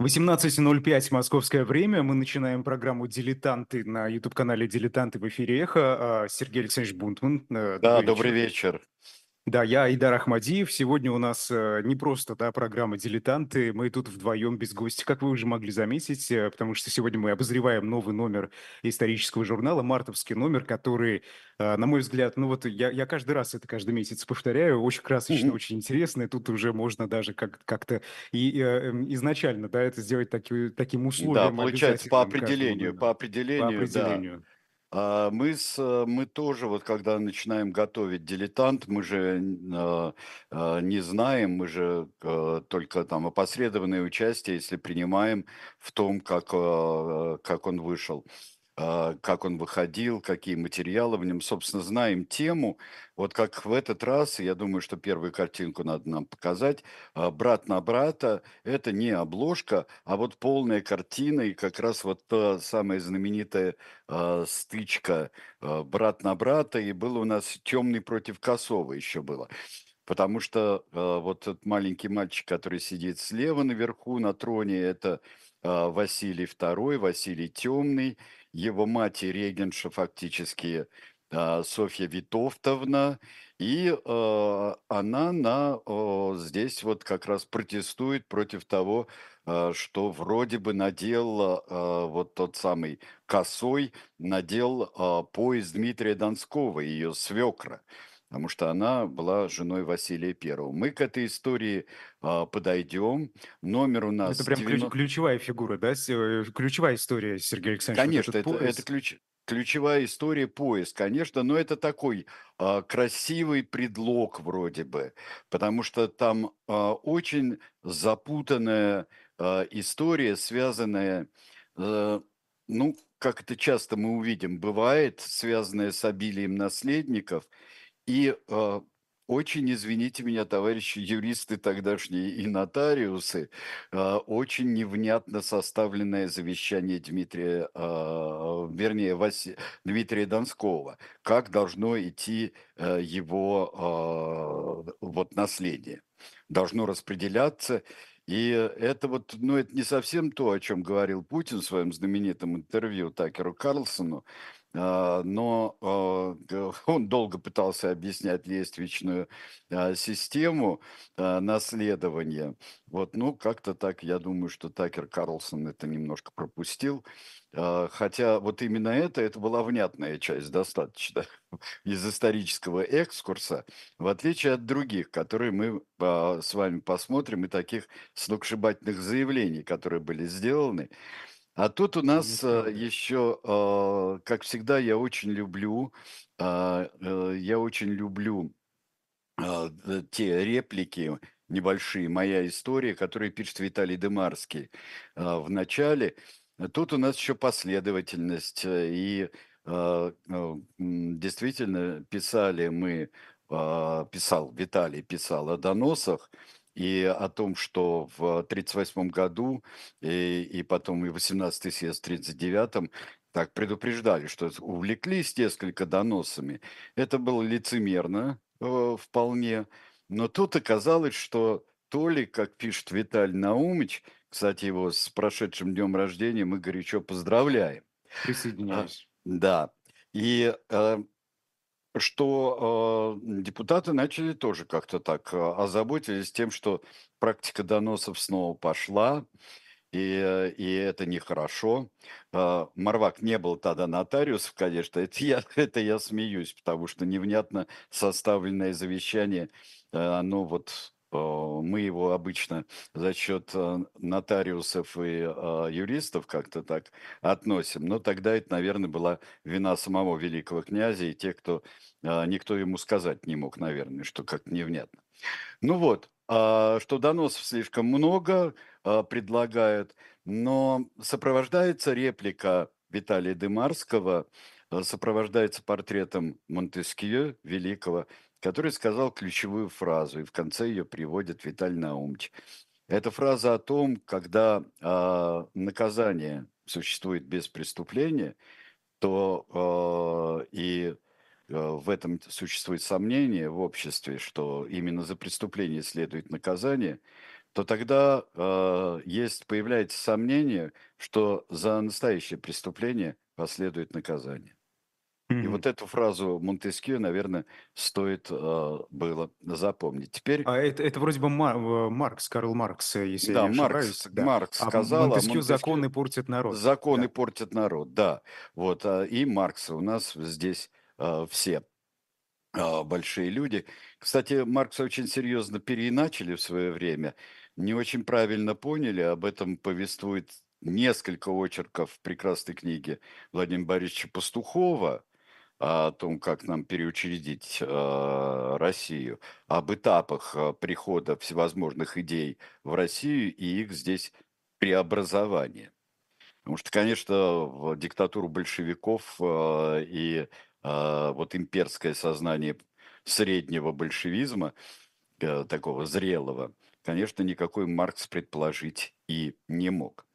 18.05 московское время. Мы начинаем программу «Дилетанты» на YouTube-канале «Дилетанты» в эфире «Эхо». А, Сергей Алексеевич Бунтман. Э, да, добрый вечер. Да, я Айдар Ахмадиев. Сегодня у нас э, не просто да, программа «Дилетанты». Мы тут вдвоем без гостя, как вы уже могли заметить, э, потому что сегодня мы обозреваем новый номер исторического журнала, мартовский номер, который, э, на мой взгляд, ну вот я, я каждый раз это каждый месяц повторяю, очень красочно, mm-hmm. очень интересно, и тут уже можно даже как- как-то и, изначально да, это сделать таки, таким условием. Да, получается, по определению, по определению, по определению. Да. А мы, с, мы тоже, вот когда начинаем готовить дилетант, мы же э, э, не знаем, мы же э, только там опосредованное участие, если принимаем в том, как, э, как он вышел. А, как он выходил, какие материалы в нем. Собственно, знаем тему. Вот как в этот раз, я думаю, что первую картинку надо нам показать. А, «Брат на брата» – это не обложка, а вот полная картина и как раз вот та самая знаменитая э, стычка «Брат на брата». И было у нас «Темный против Косова» еще было. Потому что э, вот этот маленький мальчик, который сидит слева наверху на троне, это э, Василий II, Василий Темный – его мать и регенша фактически а, Софья Витовтовна, и э, она на, э, здесь вот как раз протестует против того, э, что вроде бы надел э, вот тот самый косой, надел э, поезд Дмитрия Донского, ее свекра потому что она была женой Василия Первого. Мы к этой истории а, подойдем. Номер у нас... Это прям 90... ключевая фигура, да? Э, ключевая история, Сергей Александрович. Конечно, вот это, это ключ... ключевая история поезд, конечно, но это такой а, красивый предлог вроде бы, потому что там а, очень запутанная а, история, связанная... А, ну, как это часто мы увидим, бывает, связанная с обилием наследников – и э, очень, извините меня, товарищи юристы тогдашние и нотариусы, э, очень невнятно составленное завещание Дмитрия, э, вернее, Васи, Дмитрия Донского, как должно идти э, его э, вот наследие. Должно распределяться. И это вот, ну, это не совсем то, о чем говорил Путин в своем знаменитом интервью Такеру Карлсону, но а, он долго пытался объяснять лествичную а, систему наследования. Вот, ну, как-то так, я думаю, что Такер Карлсон это немножко пропустил. Хотя вот именно это, это была внятная часть достаточно из исторического экскурса, в отличие от других, которые мы с вами посмотрим, и таких сногсшибательных заявлений, которые были сделаны. А тут у нас э, еще, э, как всегда, я очень люблю, а, э, я очень люблю а, те реплики небольшие, моя история, которые пишет Виталий Демарский а, в начале. Тут у нас еще последовательность, и действительно писали мы, писал Виталий, писал о доносах, и о том, что в 1938 году и, и потом и 18-й съезд в 1939 так предупреждали, что увлеклись несколько доносами. Это было лицемерно э, вполне, но тут оказалось, что то ли, как пишет Виталий Наумович, кстати, его с прошедшим днем рождения мы горячо поздравляем. Присоединяюсь. А, да. И э, что э, депутаты начали тоже как-то так э, озаботились тем, что практика доносов снова пошла, и, э, и это нехорошо. Э, Марвак не был тогда нотариусов, конечно, это я, это я смеюсь, потому что невнятно составленное завещание, э, оно вот мы его обычно за счет э, нотариусов и э, юристов как-то так относим. Но тогда это, наверное, была вина самого великого князя и тех, кто э, никто ему сказать не мог, наверное, что как невнятно. Ну вот, а, что доносов слишком много предлагают, но сопровождается реплика Виталия Дымарского, сопровождается портретом Монтескье, великого который сказал ключевую фразу, и в конце ее приводит Виталий Наумович. Это фраза о том, когда э, наказание существует без преступления, то э, и э, в этом существует сомнение в обществе, что именно за преступление следует наказание, то тогда э, есть, появляется сомнение, что за настоящее преступление последует наказание. И Мгм. вот эту фразу Монтескьё, наверное, стоит э, было запомнить. Теперь, А это это вроде бы Ма э, Маркс, Карл Маркс, э, если я не да, Маркс, ошибаюсь, да. Маркс А сказал, а Монтескьё Монтескьё "Законы портят народ". законы Да. портят народ, да. Вот, а, и Маркс у нас здесь э, все а, большие люди. Кстати, Маркса очень серьезно переиначили в свое время, не очень правильно поняли, об этом повествует несколько очерков прекрасной книге Владимира Борисовича Пастухова о том, как нам переучредить а, Россию, об этапах а, прихода всевозможных идей в Россию и их здесь преобразования. Потому что, конечно, в диктатуру большевиков а, и вот имперское сознание среднего большевизма, э, такого зрелого, конечно, никакой Маркс предположить и не мог.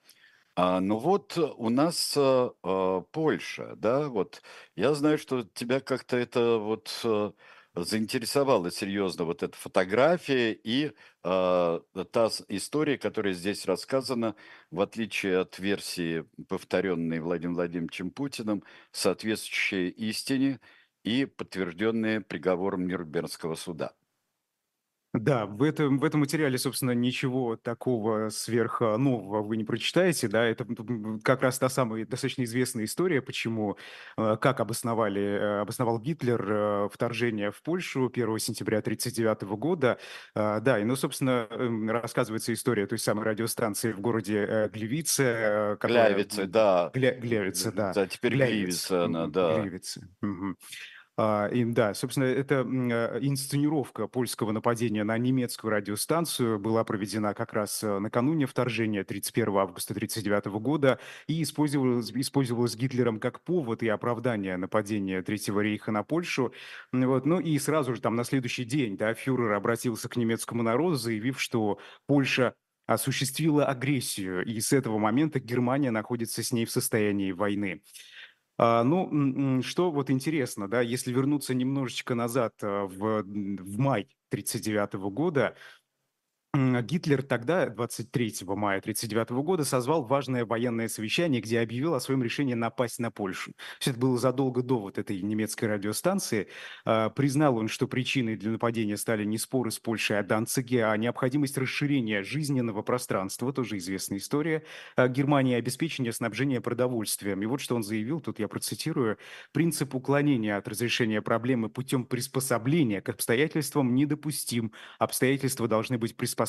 А, ну вот э, у нас а, а, Польша, да, вот я знаю, что тебя как-то это вот э, заинтересовала серьезно вот эта фотография и а, та история, которая здесь рассказана, в отличие от версии, повторенной Владимиром Владимировичем Путиным, соответствующая истине и подтвержденная приговором Нюрнбергского суда. Да, в этом в этом материале, собственно, ничего такого сверх а, вы не прочитаете, да. Это, как раз та самая достаточно известная история, почему, э, как обосновали э, обосновал Гитлер, э, вторжение в Польшу 1 сентября 1939 года. А, да, и, ну, собственно, эм, рассказывается история той самой радиостанции в городе, э, Глевице, которая, да, Гле Глевице, да, да, теперь Глявиц, Гливица она, да. Гливице. Мгм. А, и да, собственно, эта э, инсценировка польского нападения на немецкую радиостанцию была проведена как раз э, накануне вторжения 31 августа 1939 года и использовалась, использовалась Гитлером как повод и оправдание нападения Третьего рейха на Польшу. Вот. Ну и сразу же там на следующий день да, фюрер обратился к немецкому народу, заявив, что Польша осуществила агрессию, и с этого момента Германия находится с ней в состоянии войны. А, ну, что вот интересно, да, если вернуться немножечко назад, а, в, в май 1939 года, Гитлер тогда, 23 мая 1939 года, созвал важное военное совещание, где объявил о своем решении напасть на Польшу. Есть это было задолго до вот этой немецкой радиостанции. А, Признал он, что причиной для нападения стали не споры с Польшей о Данциге, а необходимость расширения жизненного пространства, тоже известная история, а, Германии, обеспечения снабжения продовольствием. И вот что он заявил, тут я процитирую, «Принцип уклонения от разрешения проблемы путем приспособления к обстоятельствам недопустим, Обстоятельства должны быть приспособлены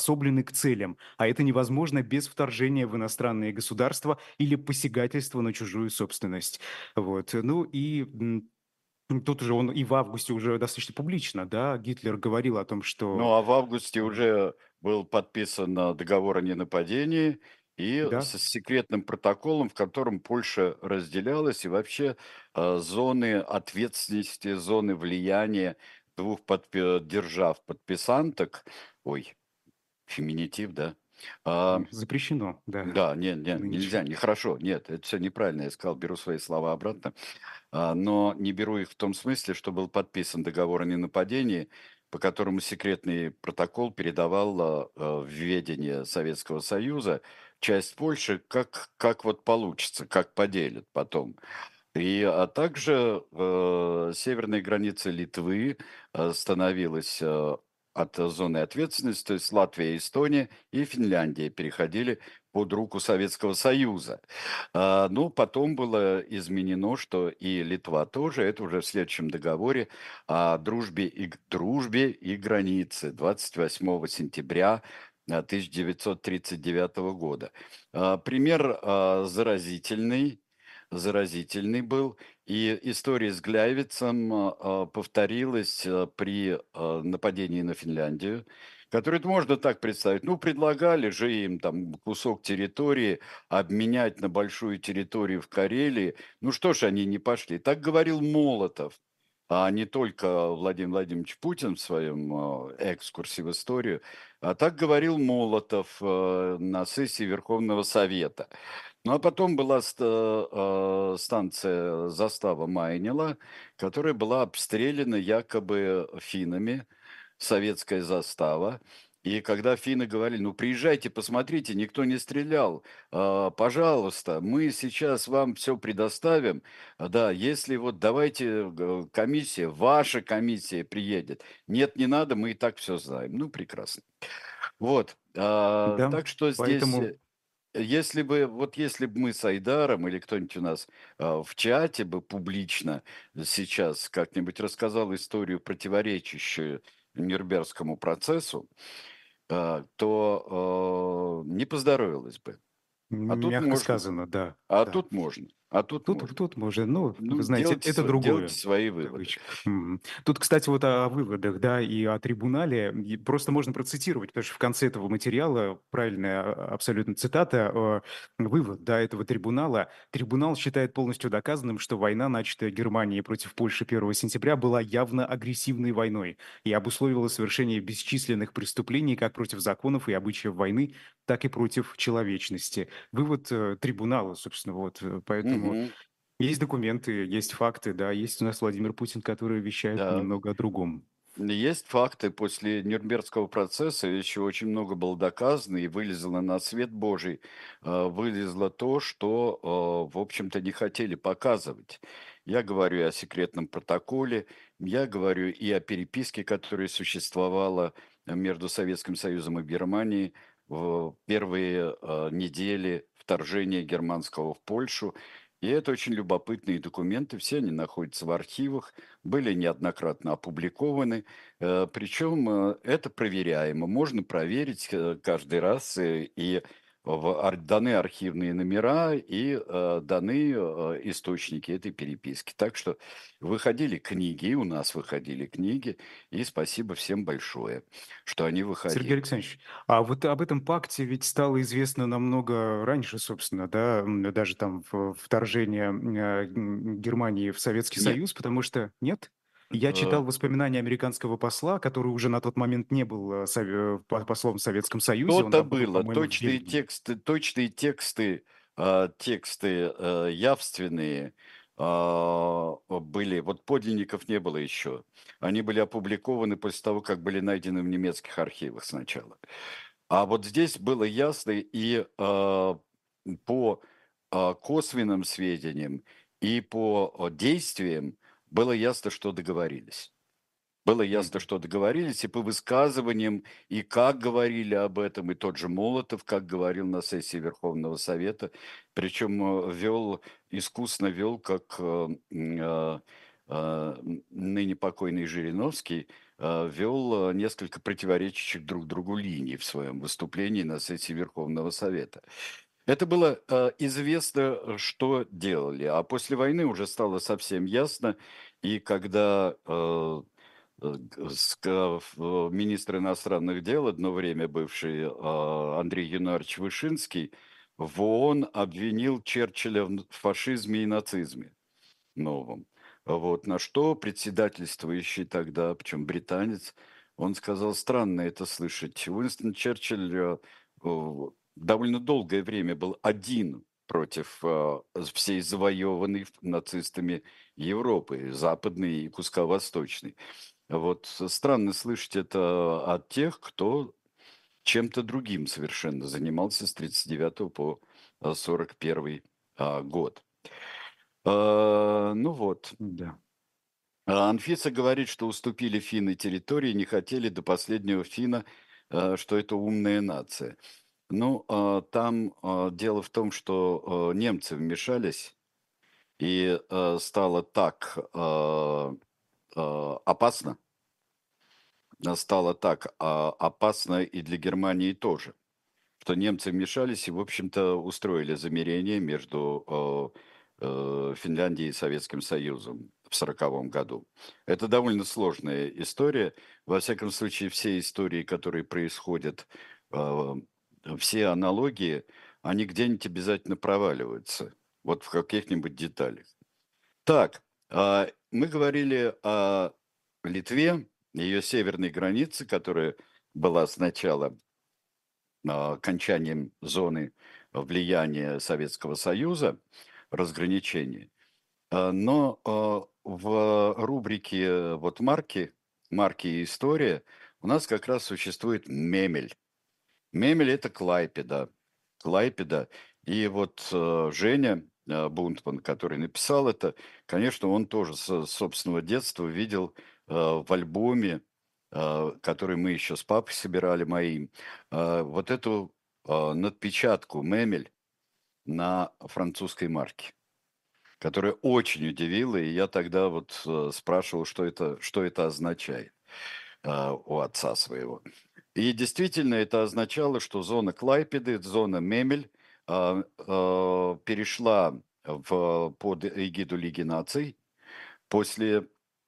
к целям, а это невозможно без вторжения в иностранные государства или посягательства на чужую собственность. Вот. Ну и тут уже он и в августе уже достаточно публично, да, Гитлер говорил о том, Ну, что а в августе уже был подписан а, договор о ненападении и да, с секретным протоколом, в котором Польша разделялась, и вообще а, зоны ответственности, зоны влияния двух подпи- держав-подписанток, ой, феминитив, да, а, запрещено, да, да, нет, нет, нельзя, нехорошо, нет, это все неправильно, я сказал, беру свои слова обратно. А, но не беру их в том смысле, что был подписан договор о ненападении, по которому секретный протокол передавал а, а, в ведение Советского Союза часть Польши, как, как вот получится, как поделят потом. И, а также э, северная граница Литвы э, становилась э, от зоны ответственности, то есть Латвия, Эстония и Финляндия переходили под руку Советского Союза. А, ну, потом было изменено, что и Литва тоже, это уже в следующем договоре о дружбе и, дружбе и границе 28 сентября а, 1939 года. А, Пример а, заразительный, заразительный был. И история с Гляйвицем а, а, повторилась а, при нападении на Финляндию, которое это можно так представить. Ну, предлагали же им там кусок территории обменять на большую территорию в Карелии. Ну что ж они не пошли? Так говорил Молотов, а не только Владимир Владимирович Путин в своем экскурсе в историю, а так говорил Молотов на сессии Верховного Совета. Ну, а потом была э, станция застава Майнила, которая была обстреляна якобы финнами, советская застава. И когда финны говорили: "Ну, приезжайте, посмотрите, никто не стрелял, а, пожалуйста, мы сейчас вам всё предоставим. Да, если вот давайте, г комиссия, ваша комиссия приедет. Нет, не надо, мы и так всё знаем". Ну, прекрасно. Вот, а, Да, так что здесь, поэтому э, если бы, вот если б мы с Айдаром или кто-нибудь у нас, а, в чате бы публично сейчас как-нибудь рассказал историю, противоречащую Нюрнбергскому процессу, а, то, а, не поздоровилось бы. А тут Мягко можно. сказано, да, А да. тут можно. А тут Тут можно. тут можно, ну, Ну, вы знаете, это св делайте другое, свои выводы. Тут, кстати, вот о выводах, да, и о трибунале, и просто можно процитировать, потому что в конце этого материала правильная а абсолютно цитата, а, вывод, да, этого трибунала: "Трибунал считает полностью доказанным, что война, начатая Германией против Польши 1 сентября, была явно агрессивной войной и обусловила совершение бесчисленных преступлений как против законов и обычаев войны, так и против человечности". Вывод, э, трибунала, собственно, вот, э, поэтому Мгм. есть документы, есть факты, да, есть у нас Владимир Путин, который вещает Да. немного о другом. Есть факты. После Нюрнбергского процесса еще очень много было доказано и вылезло на свет Божий, а, вылезло то, что, а, в общем-то, не хотели показывать. Я говорю и о секретном протоколе, я говорю и о переписке, которая существовала между Советским Союзом и Германией в первые, а, недели вторжения германского в Польшу. И это очень любопытные документы, все они находятся в архивах, были неоднократно опубликованы, э, причем, э, это проверяемо. Можно проверить, э, каждый раз, и в даны архивные номера, и, э, даны, э, источники этой переписки. Так что выходили книги, у нас выходили книги, и спасибо всем большое, что они Сергей выходили. Александрович, а вот об этом пакте ведь стало известно намного раньше, собственно, да, даже там вторжение, м, Германии в Советский Нет. Союз, потому что нет? Я Э читал воспоминания американского посла, который уже на тот момент не был, сове по послом в Советском Союзе, То-то было. в Точные тексты точные тексты, а, тексты, э, явственные, а, были. Вот подлинников не было еще. Они были опубликованы после того, как были найдены в немецких архивах сначала. А вот здесь было ясно и, а, по, косвенным сведениям, и по, действиям было ясно, что договорились. Было ясно, что договорились, и по высказываниям, и как говорили об этом, и тот же Молотов как говорил на сессии Верховного Совета. Причем, э, вёл, искусно вёл, как, э, н ныне покойный Жириновский, а, вёл, э, несколько противоречащих друг другу линий в своем выступлении на сессии Верховного Совета. Это было, а, известно, э, что делали. А после войны уже стало совсем ясно. И когда, э, э, ска в министр иностранных дел, одно время бывший, а, Андрей Януарович Вышинский, в ООН обвинил Черчилля в фашизме и нацизме новом. Вот. На что председательствующий тогда, причем британец, он сказал: "Странно это слышать". Уинстон Черчилль, э, довольно долгое время был один против, а, всей завоеванной нацистами Европы, западной и куска восточной. Вот странно слышать это от тех, кто чем-то другим совершенно занимался с 39 по, а, 41, а, год. А, ну вот. Да. А Анфиса говорит, что уступили финны территории, не хотели до последнего финна, а, что это умная нация. Ну, а, там, а, дело в том, что, а, немцы вмешались, и, стало так, опасно стало так, опасно и для Германии тоже, что немцы вмешались и, в общем-то, устроили замирение между, э, Финляндией и Советским Союзом в 40 году. Это довольно сложная история. Во всяком случае, все истории, которые происходят, все аналогии, они где-нибудь обязательно проваливаются, вот в каких-нибудь деталях. Так, а, мы говорили о Литве, ее северной границе, которая была сначала, а, окончанием зоны влияния Советского Союза, разграничения. А, но, в рубрике вот "Марки", "Марки и история" у нас как раз существует Мемель. Мемель– это Клайпеда. Клайпеда. И вот э, Женя э, Бунтман, который написал это, конечно, он тоже с собственного детства видел э, в альбоме, который мы еще с папой собирали моим, вот эту надпечатку «Мемель» на французской марке которая очень удивила, и я тогда вот спрашивал, что это, что это означает у отца своего. И действительно это означало, что зона Клайпеды, зона Мемель э, э, перешла в, под эгиду Лиги наций после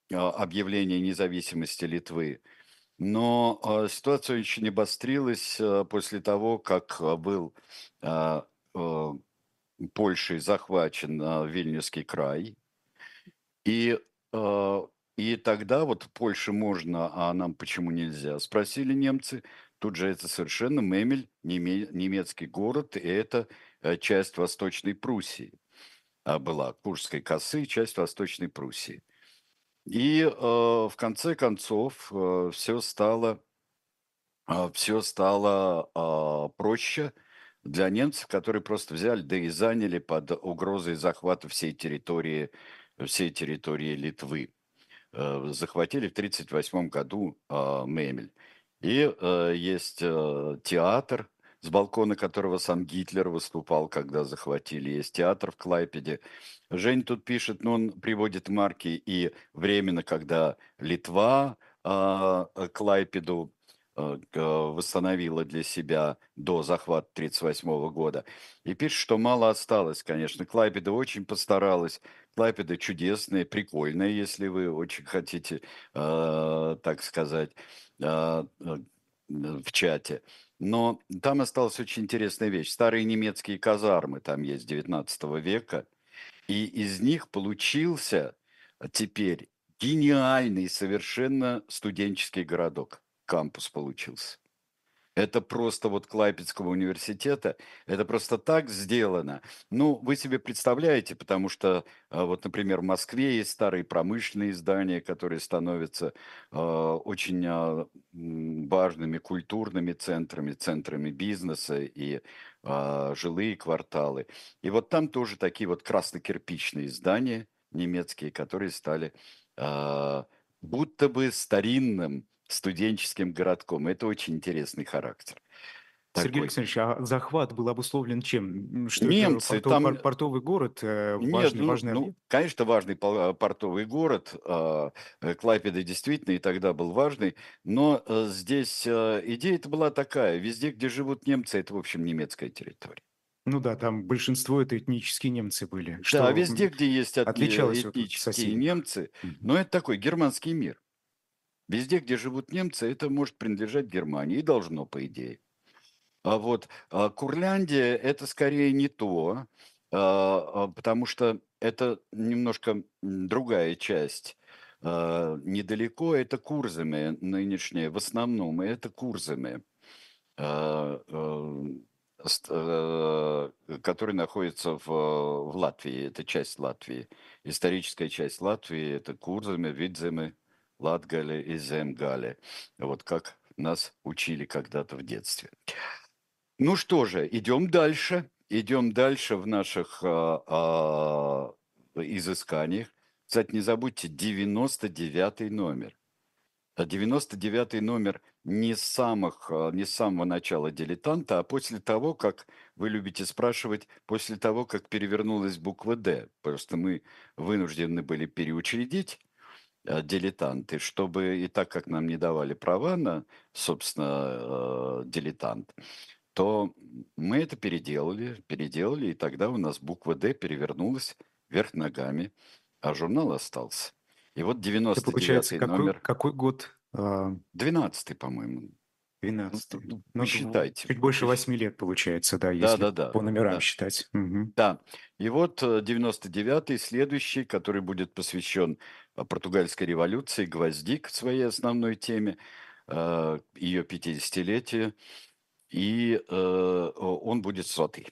э, объявления независимости Литвы. Но э, ситуация очень обострилась э, после того, как был э, э, Польшей захвачен э, Вильнюсский край. И, э, и тогда вот Польше можно, а нам почему нельзя? Спросили немцы. Тут же это совершенно Мемель, неме, немецкий город, и это э, часть Восточной Пруссии а была, Курской косы, часть Восточной Пруссии. И э, в конце концов э, все стало, э, все стало э, проще – для немцев, которые просто взяли, да и заняли под угрозой захвата всей территории, всей территории Литвы. Э, захватили в 1938 году а, Мемель. И э, есть э, театр, с балкона которого сам Гитлер выступал, когда захватили. Есть театр в Клайпеде. Жень тут пишет, ну, он приводит марки и временно, когда Литва э, Клайпеду восстановила для себя до захвата 1938 года. И пишет, что мало осталось, конечно. Клайпеда очень постаралась. Клайпеда чудесная, прикольная, если вы очень хотите, э, так сказать, э, э, в чате. Но там осталась очень интересная вещь. Старые немецкие казармы там есть 19 века. И из них получился теперь гениальный совершенно студенческий городок кампус получился. Это просто вот Клайпецкого университета, это просто так сделано. Ну, вы себе представляете, потому что а, вот, например, в Москве есть старые промышленные здания, которые становятся э, очень э, важными культурными центрами, центрами бизнеса и э, жилые кварталы. И вот там тоже такие вот красно-кирпичные здания немецкие, которые стали э, будто бы старинным студенческим городком. Это очень интересный характер. Сергей Александрович, а захват был обусловлен чем? Что Немцы, это портов, там... портовый город, э, важный, Нет, ну, важный ну, конечно, важный портовый город. А, э, Клайпеда действительно и тогда был важный. Но э, здесь идея это была такая. Везде, где живут немцы, это, в общем, немецкая территория. Ну да, там большинство это этнические немцы были. Да, везде, где есть этнические вот немцы, но это такой германский мир. Везде, где живут немцы, это может принадлежать Германии и должно, по идее. А вот а Курляндия– это скорее не то, а, а, потому что это немножко другая часть. А, недалеко это Курзами нынешние, в основном, это Курзами, который находится в, в Латвии, это часть Латвии. Историческая часть Латвии – это Курзами, Видземы, Латгале и Земгале. Вот как нас учили когда-то в детстве. Ну что же, идем дальше. Идем дальше в наших а, а, изысканиях. Кстати, не забудьте, 99 номер. 99 а номер не с, самых, а, не с самого начала дилетанта, а после того, как, вы любите спрашивать, после того, как перевернулась буква «Д». Просто мы вынуждены были переучредить дилетанты, чтобы и так как нам не давали права на, собственно, э, дилетант, то мы это переделали, переделали, и тогда у нас буква «Д» перевернулась вверх ногами, а журнал остался. И вот 99-й номер. Какой год? 12-й, а, по-моему. 12 ну, ну, ну, считайте. Чуть больше 8 лет получается, да, если да, да, да, по номерам да. считать. Угу. Да. И вот 99-й, э, следующий, который будет посвящен э, португальской революции, гвоздик своей основной теме, э, ее 50-летию, и он будет сотый.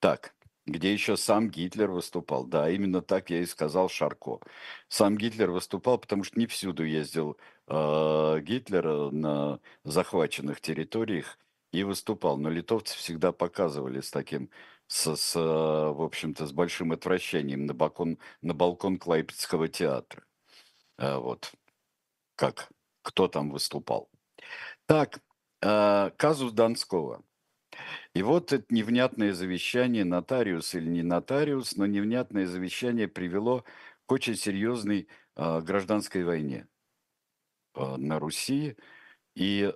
Так, где еще сам Гитлер выступал. Да, именно так я и сказал Шарко. Сам Гитлер выступал, потому что не всюду ездил э, Гитлер э, на захваченных территориях и выступал. Но литовцы всегда показывали с таким, с, с, э, в общем-то, с большим отвращением на балкон, на балкон Клайпецкого театра. Э, вот как, кто там выступал. Так, э, казус Донского. И вот это невнятное завещание, нотариус или не нотариус, но невнятное завещание привело к очень серьезной э, гражданской войне на Руси. И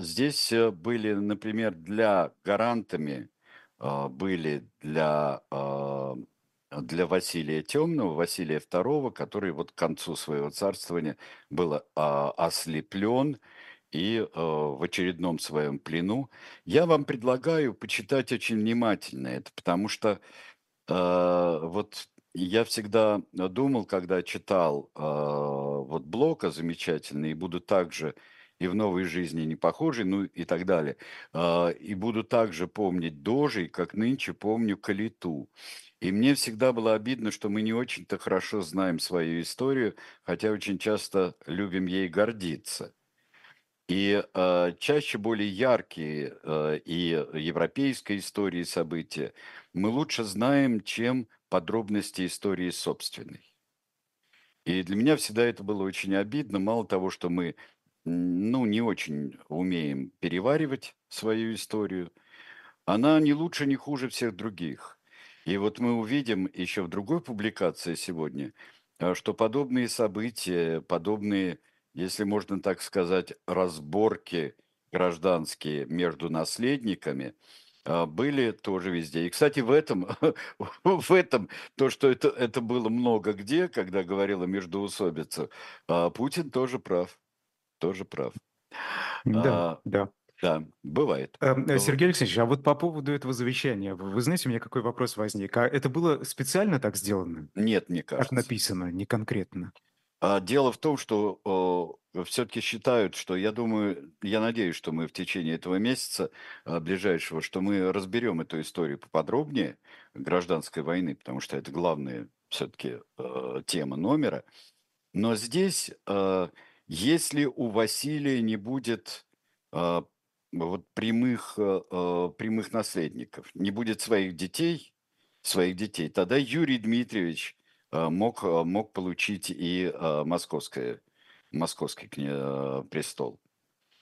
здесь были, например, для гарантами, были для, для Василия Темного, Василия II, который вот к концу своего царствования был э, ослеплен и э, в очередном своем плену. Я вам предлагаю почитать очень внимательно это, потому что э, вот я всегда думал, когда читал э, вот Блока замечательный, и буду также и в новой жизни не похожий, ну и так далее. И буду также помнить Дожей, как нынче помню Калиту. И мне всегда было обидно, что мы не очень-то хорошо знаем свою историю, хотя очень часто любим ей гордиться. И э, чаще более яркие э, и европейской истории события мы лучше знаем, чем подробности истории собственной. И для меня всегда это было очень обидно. Мало того, что мы ну, не очень умеем переваривать свою историю, она не лучше, не хуже всех других. И вот мы увидим еще в другой публикации сегодня, э, что подобные события, подобные если можно так сказать, разборки гражданские между наследниками а, были тоже везде. И, кстати, в этом, в этом то, что это, это было много где, когда говорила междоусобица, а, Путин тоже прав. Тоже прав. Да, А, да. Да, бывает. Эм, э. Сергей Алексеевич, а вот по поводу этого завещания, вы вы знаете, у меня какой вопрос возник. А это было специально так сделано? Нет, мне Как кажется. написано, не конкретно? А, дело в том, что все-таки считают, что я думаю, я надеюсь, что мы в течение этого месяца а, ближайшего, что мы разберем эту историю поподробнее гражданской войны, потому что это главная все-таки тема номера. Но здесь, а, если у Василия не будет а, вот прямых, а, а, прямых наследников, не будет своих детей, своих детей, тогда Юрий Дмитриевич а, мог, мог получить и московское, московский престол.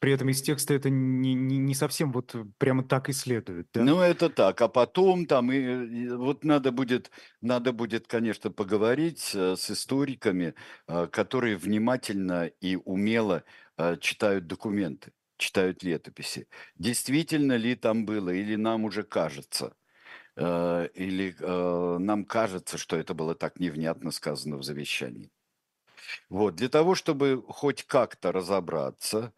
При этом из текста это не, не, не совсем вот прямо так и следует, да? Ну, это так. А потом там, и, и вот надо будет, надо будет, конечно, поговорить э, с историками, э, которые внимательно и умело э, читают документы, читают летописи. Действительно ли там было, или нам уже кажется, э, или э, нам кажется, что это было так невнятно сказано в завещании. Вот, для того, чтобы хоть как-то разобраться,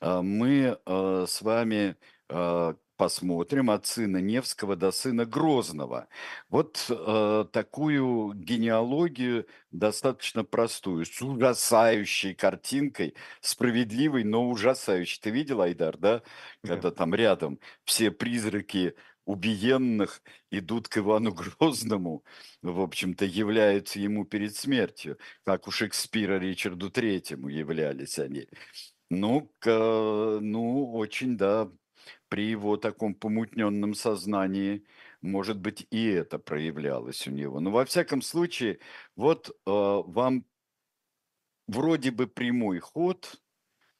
а, мы а, с вами а, посмотрим от сына Невского до сына Грозного. Вот э, такую генеалогию достаточно простую, с ужасающей картинкой, справедливой, но ужасающей. Ты видел, Айдар, да? Когда Да. там рядом все призраки убиенных идут к Ивану Грозному, в общем-то, являются ему перед смертью, как у Шекспира Ричарду Третьему являлись они. Ну, ну, очень, да, при его таком помутненном сознании, может быть, и это проявлялось у него. Но во всяком случае, вот э, вам вроде бы прямой ход,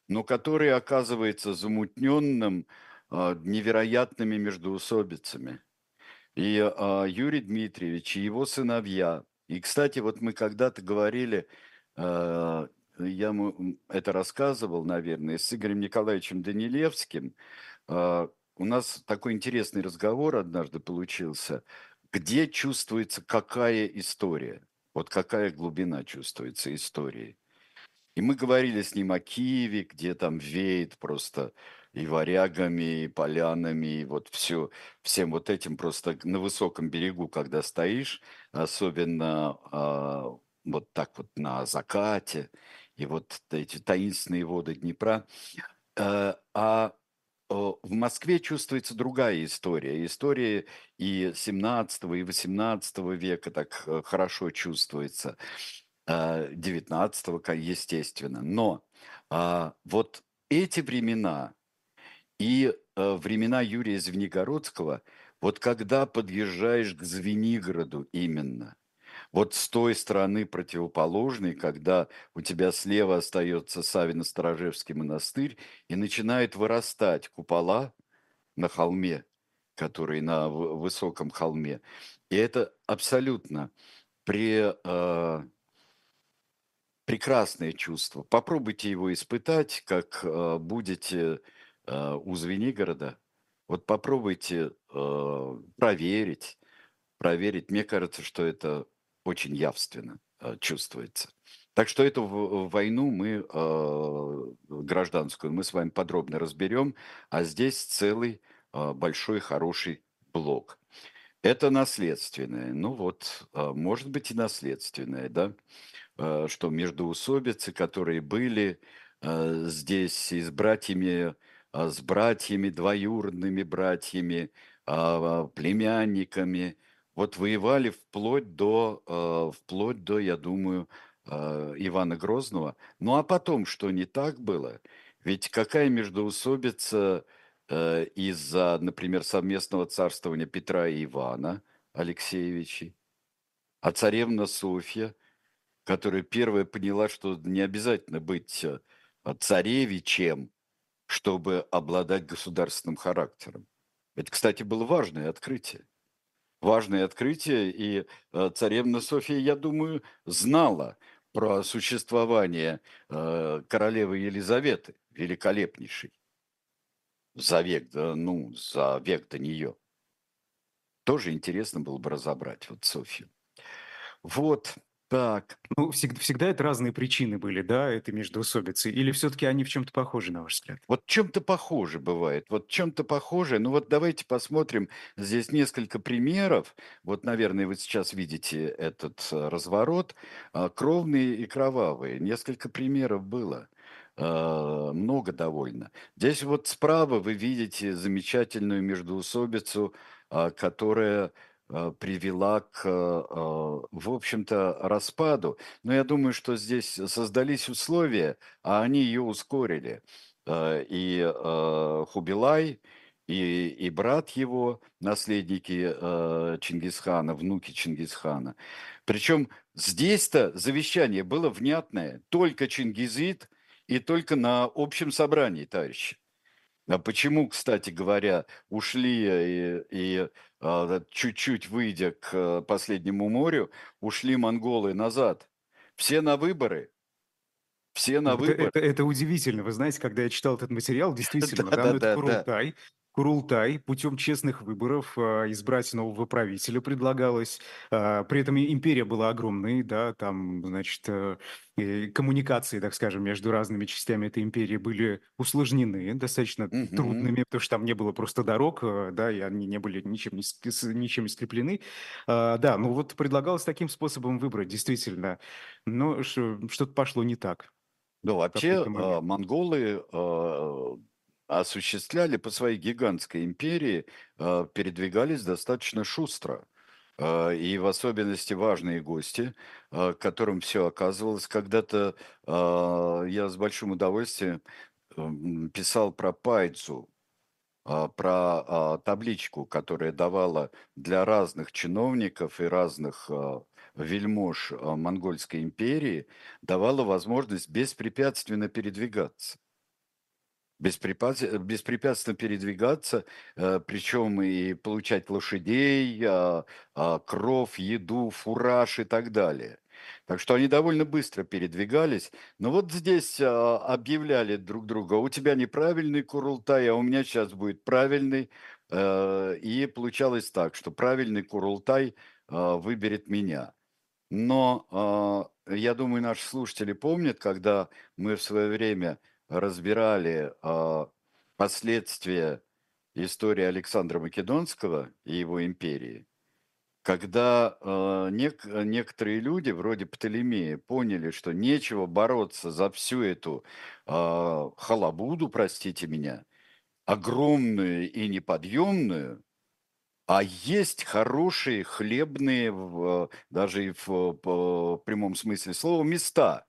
но который оказывается замутненным э, невероятными междоусобицами. И э, Юрий Дмитриевич, и его сыновья. И, кстати, вот мы когда-то говорили, э, я ему это рассказывал, наверное, с Игорем Николаевичем Данилевским. Э, у нас такой интересный разговор однажды получился, где чувствуется какая история, вот какая глубина чувствуется истории. И мы говорили с ним о Киеве, где там веет просто и варягами, и полянами, и вот все, всем вот этим просто на высоком берегу, когда стоишь, особенно а, вот так вот на закате, и вот эти таинственные воды Днепра. Э, а в Москве чувствуется другая история. История и 17 и 18 века так э, хорошо чувствуется, э, 19 естественно. Но а, вот эти времена и э, времена Юрия Звенигородского, вот когда подъезжаешь к Звенигороду именно – вот с той стороны противоположной, когда у тебя слева остается Савино-Сторожевский монастырь, и начинает вырастать купола на холме, который на высоком холме. И это абсолютно при, э, прекрасное чувство. Попробуйте его испытать, как э, будете э, у Звенигорода. Вот попробуйте э, проверить, проверить. Мне кажется, что это очень явственно э, чувствуется. Так что эту войну мы, э, гражданскую, мы с вами подробно разберем, а здесь целый э, большой хороший блок. Это наследственное. Ну вот, может быть и наследственное, да, что междоусобицы, которые были здесь и с братьями, с братьями, двоюродными братьями, племянниками – вот воевали вплоть до, э, вплоть до, я думаю, э, Ивана Грозного. Ну а потом, что не так было? Ведь какая междоусобица э, из-за, например, совместного царствования Петра и Ивана Алексеевичей, а царевна Софья, которая первая поняла, что не обязательно быть царевичем, чтобы обладать государственным характером. Это, кстати, было важное открытие важное открытие, и э, царевна София, я думаю, знала про существование э, королевы Елизаветы, великолепнейшей, за век, ну, за век до нее. Тоже интересно было бы разобрать вот Софию. Вот, так. Ну, всегда, всегда это разные причины были, да, этой междоусобицы? Или все-таки они в чем-то похожи, на ваш взгляд? Вот чем-то похоже бывает, вот чем-то похоже. Ну вот давайте посмотрим, здесь несколько примеров. Вот, наверное, вы сейчас видите этот э, разворот. А, кровные и кровавые. Несколько примеров было. А, много довольно. Здесь вот справа вы видите замечательную междоусобицу, а, которая привела к, э, в общем-то, распаду. Но я думаю, что здесь создались условия, а они ее ускорили. Э, и Хубилай, и, и брат его, наследники Чингисхана, внуки Чингисхана. Причем здесь-то завещание было внятное, только Чингизид и только на общем собрании, товарищи. А почему, кстати говоря, ушли и, и а, чуть-чуть выйдя к э, последнему морю, ушли монголы назад? Все на выборы. Все на Это, выборы. это, это удивительно. Вы знаете, когда я читал этот материал, действительно, да, да, ну, это да, Курултай. Курултай путем честных выборов а, избрать нового правителя предлагалось. А, при этом империя была огромной, да, там, значит, э, коммуникации, так скажем, между разными частями этой империи были усложнены, достаточно Мгм. трудными, потому что там не было просто дорог, э, да, и они не были ничем не, ничем не скреплены. А, Да, ну вот предлагалось таким способом выбрать, действительно. Но что-то пошло не так какой-то вообще, монголы осуществляли по своей гигантской империи, а, передвигались достаточно шустро. А, И в особенности важные гости, а, которым все оказывалось. Когда-то я с большим удовольствием писал про Пайцу, про табличку, которая давала для разных чиновников и разных вельмож Монгольской империи, давала возможность беспрепятственно передвигаться беспрепятственно, беспрепятственно передвигаться, э, причем и получать лошадей, а, а, кров, еду, фураж и так далее. Так что они довольно быстро передвигались. Но вот здесь а, объявляли друг друга, у тебя неправильный Курултай, а у меня сейчас будет правильный. Э, И получалось так, что правильный Курултай выберет меня. Но я думаю, наши слушатели помнят, когда мы в свое время разбирали а, последствия истории Александра Македонского и его империи, когда а, нек- некоторые люди, вроде Птолемея, поняли, что нечего бороться за всю эту а, халабуду, простите меня, огромную и неподъемную, а есть хорошие хлебные, даже и в прямом смысле слова, места.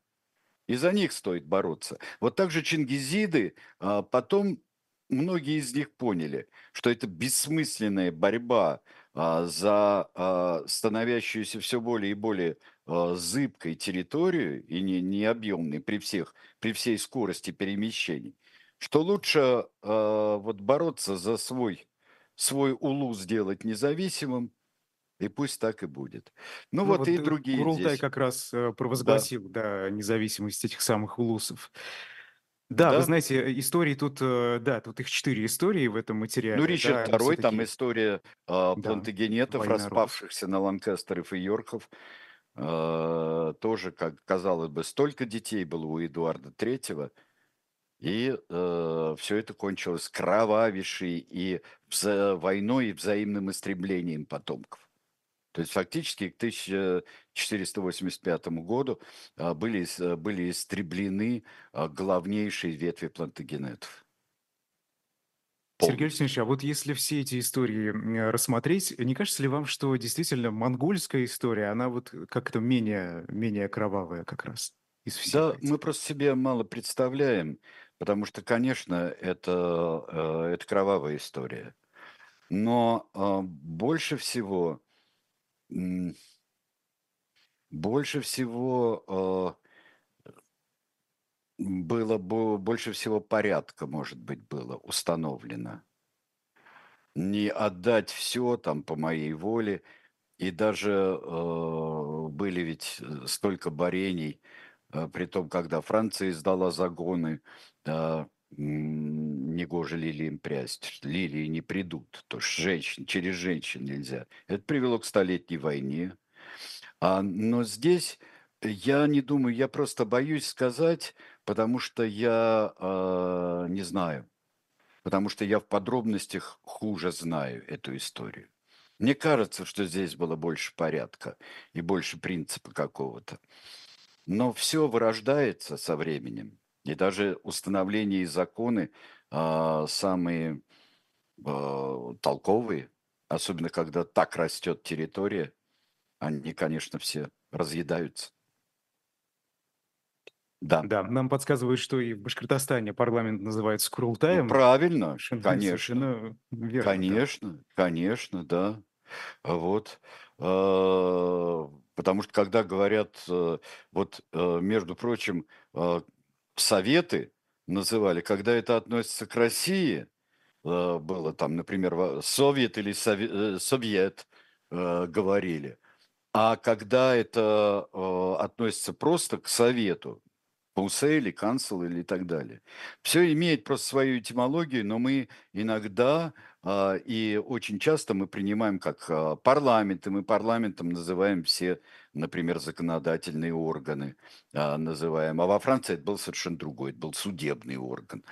И за них стоит бороться. Вот так же чингизиды а, потом многие из них поняли, что это бессмысленная борьба а, за а, становящуюся все более и более зыбкой территорию и не, необъемной при, всех, при всей скорости перемещений, что лучше вот бороться за свой, свой улу сделать независимым, и пусть так и будет. Ну, Ну вот вот и э, другие Курултай здесь. как раз э, Да, провозгласил, да, независимость этих самых улусов. Да, вы да. знаете, э, истории тут, э, да, тут их четыре истории в этом Ну, материале, Ричард да, II, там история да, плантагенетов, родов. распавшихся на Ланкастеров и Йорков. А, тоже, как казалось бы, столько детей было у Эдуарда Третьего, и все это кончилось кровавейшей и войной и взаимным истреблением потомков. То есть фактически к 1485 году а, были, а, были истреблены а, главнейшие ветви плантагенетов Сергей. Алексеевич, а вот если все эти истории э, рассмотреть, не кажется ли вам, что действительно монгольская история, она вот как-то менее, менее кровавая как раз из всех Да, мы этих? просто себе мало представляем, потому что, конечно, это, э, это кровавая история. Но а, больше всего, больше всего а, было, бо- больше всего порядка, может быть, было установлено. Не отдать все там по моей воле, и даже э, были ведь э, столько борений, э, при том, когда Франция издала загоны, м, негоже лилиям прясть, лилии не придут, то есть женщин, через женщин нельзя. Это привело к столетней войне. А, но здесь я не думаю, я просто боюсь сказать, потому что я а, не знаю, потому что я в подробностях хуже знаю эту историю. Мне кажется, что здесь было больше порядка и больше принципа какого-то. Но все вырождается со временем. И даже установления и законы а, самые а, толковые, особенно когда так растет территория, они, конечно, все разъедаются. Да. Да, нам подсказывают, что и в Башкортостане парламент называется Ну, Курултаем. правильно, Совершенно, конечно, совершенно верно, да. конечно, конечно, да. Вот. А, Потому что когда говорят, э, вот, э, между прочим, советы называли, когда это относится к России, э, было там, например, совет или э, совет э, говорили, а когда это относится просто к совету, Паусе или Кансел или так далее. Все имеет просто свою этимологию, но мы иногда и очень часто мы принимаем как а, парламент, и мы парламентом называем все, например, законодательные органы, а, называем. А во Франции это был совершенно другой, это был судебный орган.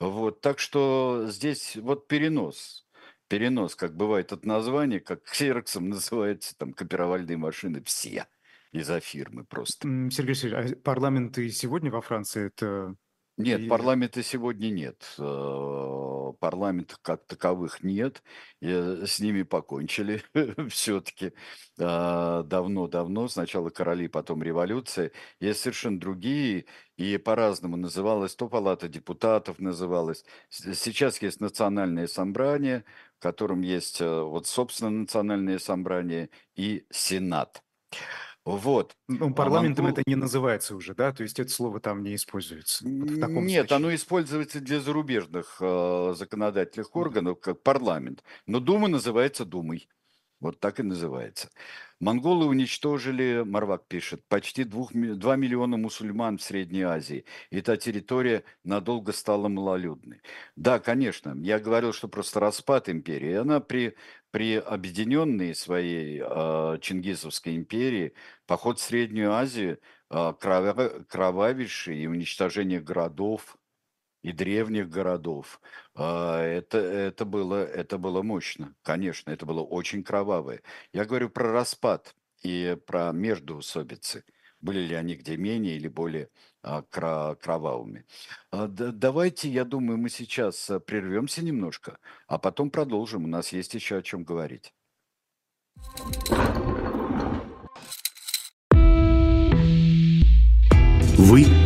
Вот, так что здесь вот перенос. Перенос, как бывает от названия, как ксероксом называются там копировальные машины все из-за фирмы просто. Сергей Алексеевич, а парламент сегодня во Франции это... Нет, и- парламента сегодня нет. Э, Парламентов как таковых нет. Э, С ними покончили все-таки давно-давно. Сначала короли, потом революция. Есть совершенно другие, и по-разному называлась. То палата депутатов называлась. Сейчас есть национальное собрание, в котором есть э, вот, собственно, национальное собрание и сенат. Вот. Ну, А парламентом монгол- это не называется уже, да? То есть это слово там не используется. Вот в таком Нет, оно значении. используется для зарубежных э, законодательных органов, как парламент. Но Дума называется Думой. Вот так и называется. Монголы уничтожили, Марвак пишет, почти 2, 2 миллиона мусульман в Средней Азии. И та территория надолго стала малолюдной. Да, конечно, я говорил, что просто распад империи. Она при, при объединенной своей э, Чингисовской империи, поход в Среднюю Азию, э, крова- кровавейший и уничтожение городов, и древних городов. А, Это, это, было, это было мощно, конечно, это было очень кровавое. Я говорю про распад и про междоусобицы. были ли они где менее или более а, кровавыми. А, да- давайте, я думаю, мы сейчас прервемся немножко, а потом продолжим. У нас есть еще о чем говорить. Вы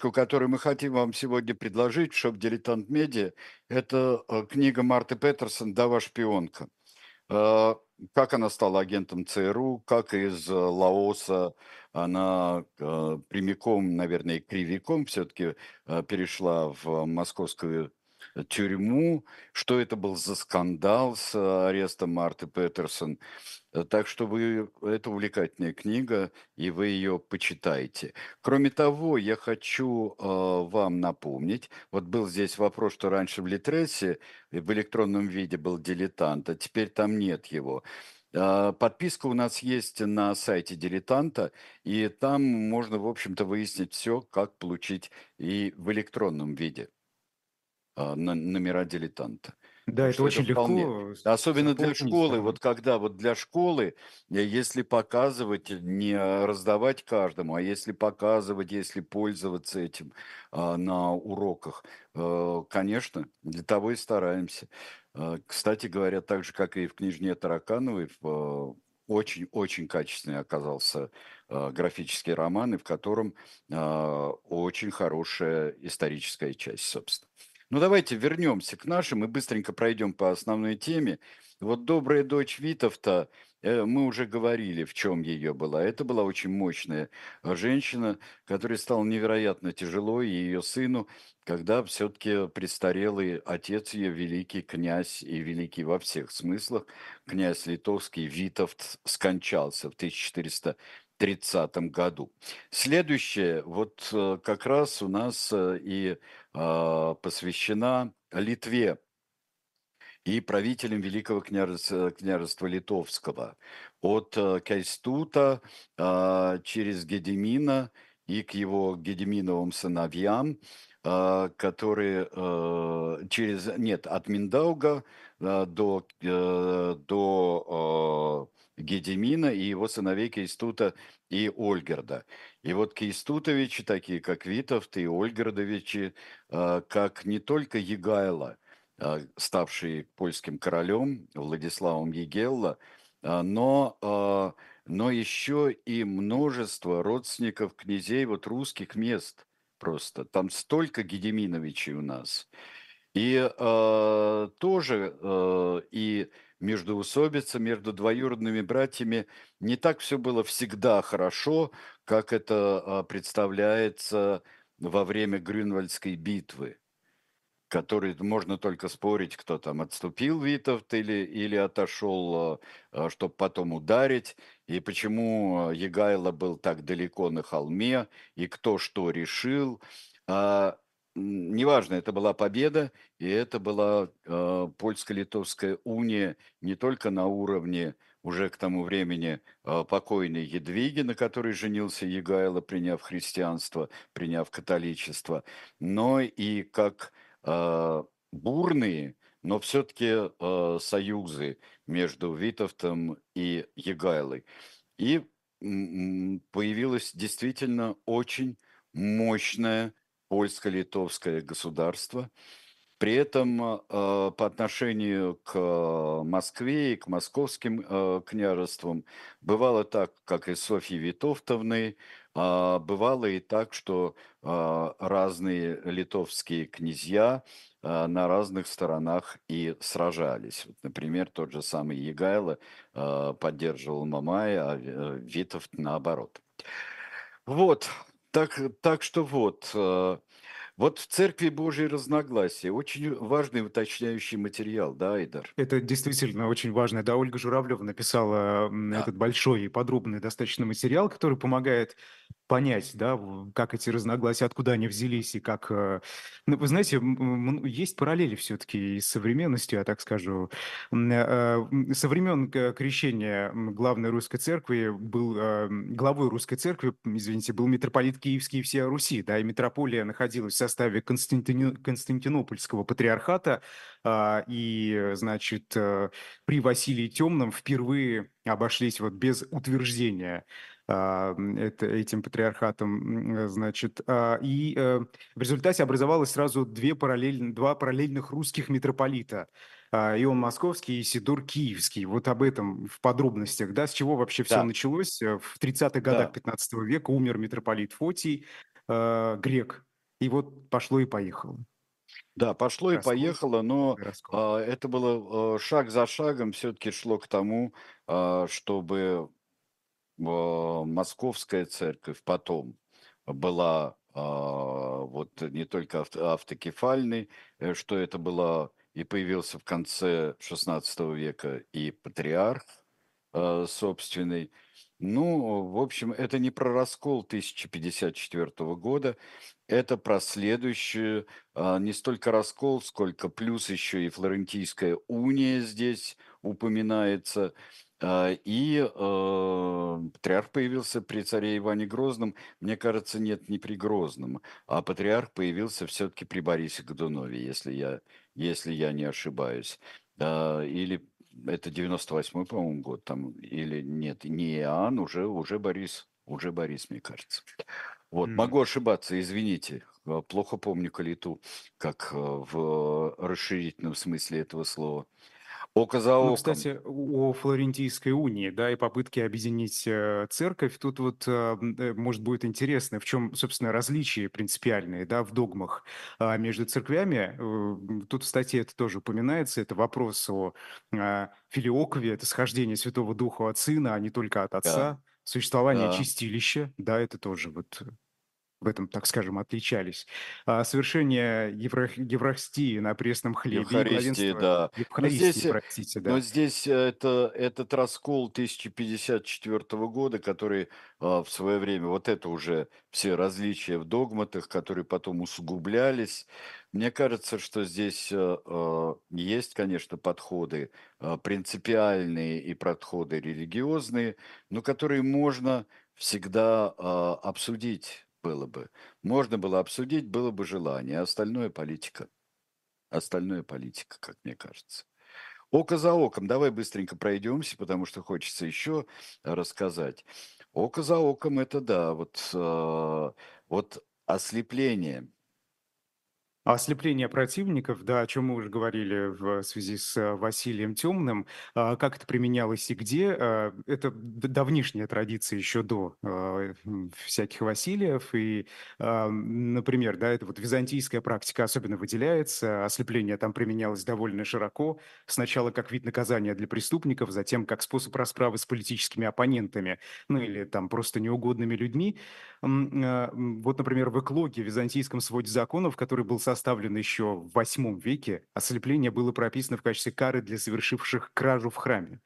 Книжку, которую мы хотим вам сегодня предложить в шоп «Дилетант Медиа», это э, книга Марты Петерсон «Дава шпионка». Э, Как она стала агентом ЦРУ, как из э, Лаоса она прямиком, наверное, кривиком все-таки перешла в московскую тюрьму, что это был за скандал с арестом Марты Петерсон – так что вы это увлекательная книга, и вы ее почитаете. Кроме того, я хочу э, вам напомнить, вот был здесь вопрос, что раньше в Литресе в электронном виде был дилетант, а теперь там нет его. Э, подписка у нас есть на сайте дилетанта, и там можно, в общем-то, выяснить все, как получить и в электронном виде э, номера дилетанта. Да, это что это очень вполне. легко Особенно для школы, вот когда вот для школы, э, если показывать, не раздавать каждому, а если показывать, если пользоваться этим а, на уроках, э, конечно, для того и стараемся. Э, Кстати говоря, так же, как и в книжне Таракановой, в, э, очень-очень качественный оказался э, графический роман, и в котором э, очень хорошая историческая часть, собственно. Ну, давайте вернемся к нашим и быстренько пройдем по основной теме. Вот добрая дочь Витовта, э, мы уже говорили, в чем ее была. Это была очень мощная э, женщина, которой стало невероятно тяжело, и ее сыну, когда все-таки престарелый отец ее, великий князь, и великий во всех смыслах, князь литовский Витовт скончался в 1430 году. Следующее, вот э, как раз у нас э, и а, посвящена Литве и правителям Великого княжества, княжества Литовского. От э, Кайстута а, через Гедемина и к его Гедеминовым сыновьям, а, которые через, нет, от Миндауга до, до Гедемина и его сыновей Кейстута и Ольгерда. И вот Кейстутовичи, такие как Витовт и Ольгердовичи, а, как не только Егайло, а, ставший польским королем Владиславом Егелла, а, но, но еще и множество родственников князей вот русских мест просто. Там столько Гедеминовичей у нас. И э, тоже э, и междоусобица между двоюродными братьями не так все было всегда хорошо, как это э, представляется во время Грюнвальдской битвы который можно только спорить, кто там отступил Витовт или, или отошел, чтобы потом ударить, и почему Егайло был так далеко на холме, и кто что решил. А, неважно, это была победа, и это была э, польско-литовская уния не только на уровне уже к тому времени э, покойной Едвиги, на которой женился Егайло, приняв христианство, приняв католичество, но и как э, бурные, но все-таки э, союзы между Витовтом и Егайлой. И м, появилось действительно очень мощное польско-литовское государство. При этом э, по отношению к Москве и к московским э, княжествам бывало так, как и Софьи Витовтовны, а бывало и так, что разные литовские князья на разных сторонах и сражались. Вот, например, тот же самый Егайло поддерживал Мамая, а э, Витовт наоборот. Вот, так, так что вот, вот в Церкви Божьей разногласия. Очень важный уточняющий материал, да, Айдар? Это действительно очень важно. Да, Ольга Журавлева написала Да. этот большой и подробный достаточно материал, который помогает понять, да, как эти разногласия, откуда они взялись и как... Э, ну, вы знаете, есть параллели все-таки и с современностью, я так скажу. Э, со времен крещения главной русской церкви был э, главой русской церкви, извините, был митрополит Киевский и всея Руси, да, и митрополия находилась в составе Константини... Константинопольского патриархата, а, и, значит, при Василии Темном впервые обошлись вот без утверждения а, это, этим патриархатом, значит, а, и э, в результате образовалось сразу две параллель, два параллельных русских митрополита. И он московский, и Сидор киевский. Вот об этом в подробностях, да, с чего вообще все Да, началось. Э, в 30-х годах да, 15 века умер митрополит Фотий, грек, и вот пошло и поехало. да, пошло и Раскол, поехало, но раскол. а, это было а, шаг за шагом все-таки шло к тому, а, чтобы а, московская церковь потом была а, вот не только авто, автокефальной, э, что это была и появился в конце XVI века и патриарх а, собственный. Ну, в общем, это не про раскол 1054 года, это про следующую, а, не столько раскол, сколько плюс еще и Флорентийская уния здесь упоминается – а, и э, патриарх появился при царе Иване Грозном. Мне кажется, нет, не при Грозном, а патриарх появился все-таки при Борисе Годунове, если я, если я не ошибаюсь. Или это 98-й, по-моему, год, там, или нет, не Иоанн, уже, уже Борис, уже Борис, мне кажется. Вот, М. могу ошибаться, извините, а, плохо помню калиту, как э, в расширительном смысле этого слова. Око за Ну, кстати, о Флорентийской унии, да, и попытке объединить э, церковь, тут вот, э, э, может, будет интересно, в чем, собственно, различия принципиальные, да, в догмах а, между церквями. Тут в статье это тоже упоминается, это вопрос о а, филиокове, это схождение Святого Духа от Сына, а не только от Да, Отца, существование да. чистилища, да, это тоже вот в этом, так скажем, отличались. А, совершение евро- еврахстии на престном хлебе Евхаристии, да. Но Евхаристии, здесь, э, простите, но да. здесь э, это, этот раскол 1054 года, который а, в свое время, вот это уже все различия в догматах, которые потом усугублялись. Мне кажется, что здесь э, э, есть, конечно, подходы э, принципиальные и подходы религиозные, но которые можно всегда а, обсудить было бы. Можно было обсудить, было бы желание. А остальное политика. Остальное политика, как мне кажется. Око за оком. Давай быстренько пройдемся, потому что хочется еще рассказать. Око за оком это да, вот, э, вот ослепление. А Ослепление противников, да, о чем мы уже говорили в связи с э, Василием Темным, а, как это применялось и где, а, это давнишняя традиция еще до м, всяких Василиев, и, а, например, да, это вот византийская практика особенно выделяется, ослепление там применялось довольно широко, сначала как вид наказания для преступников, затем как способ расправы с политическими оппонентами, ну или там просто неугодными людьми, Вот, например, в эклоге, в византийском своде законов, который был составлен еще в VIII веке, ослепление было прописано в качестве кары для совершивших кражу в храме.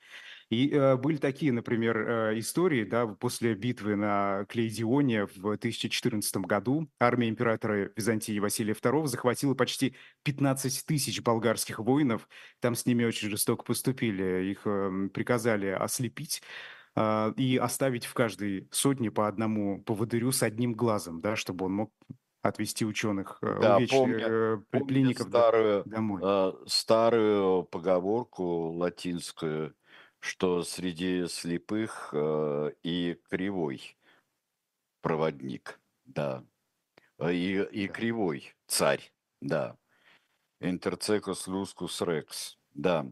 И э, были такие, например, э, истории, да, после битвы на Клейдионе в 1014 году армия императора Византии Василия II захватила почти 15 тысяч болгарских воинов. Там с ними очень жестоко поступили. Их э, приказали ослепить а, и оставить в каждой сотне по одному поводырю с одним глазом, да, чтобы он мог отвести ученых, э, Да, помню, э, помню старую, домой. э, старую поговорку латинскую, что среди слепых э, и кривой проводник, да, и, и Да. кривой царь, да. Интерцекус лускус рекс. Да.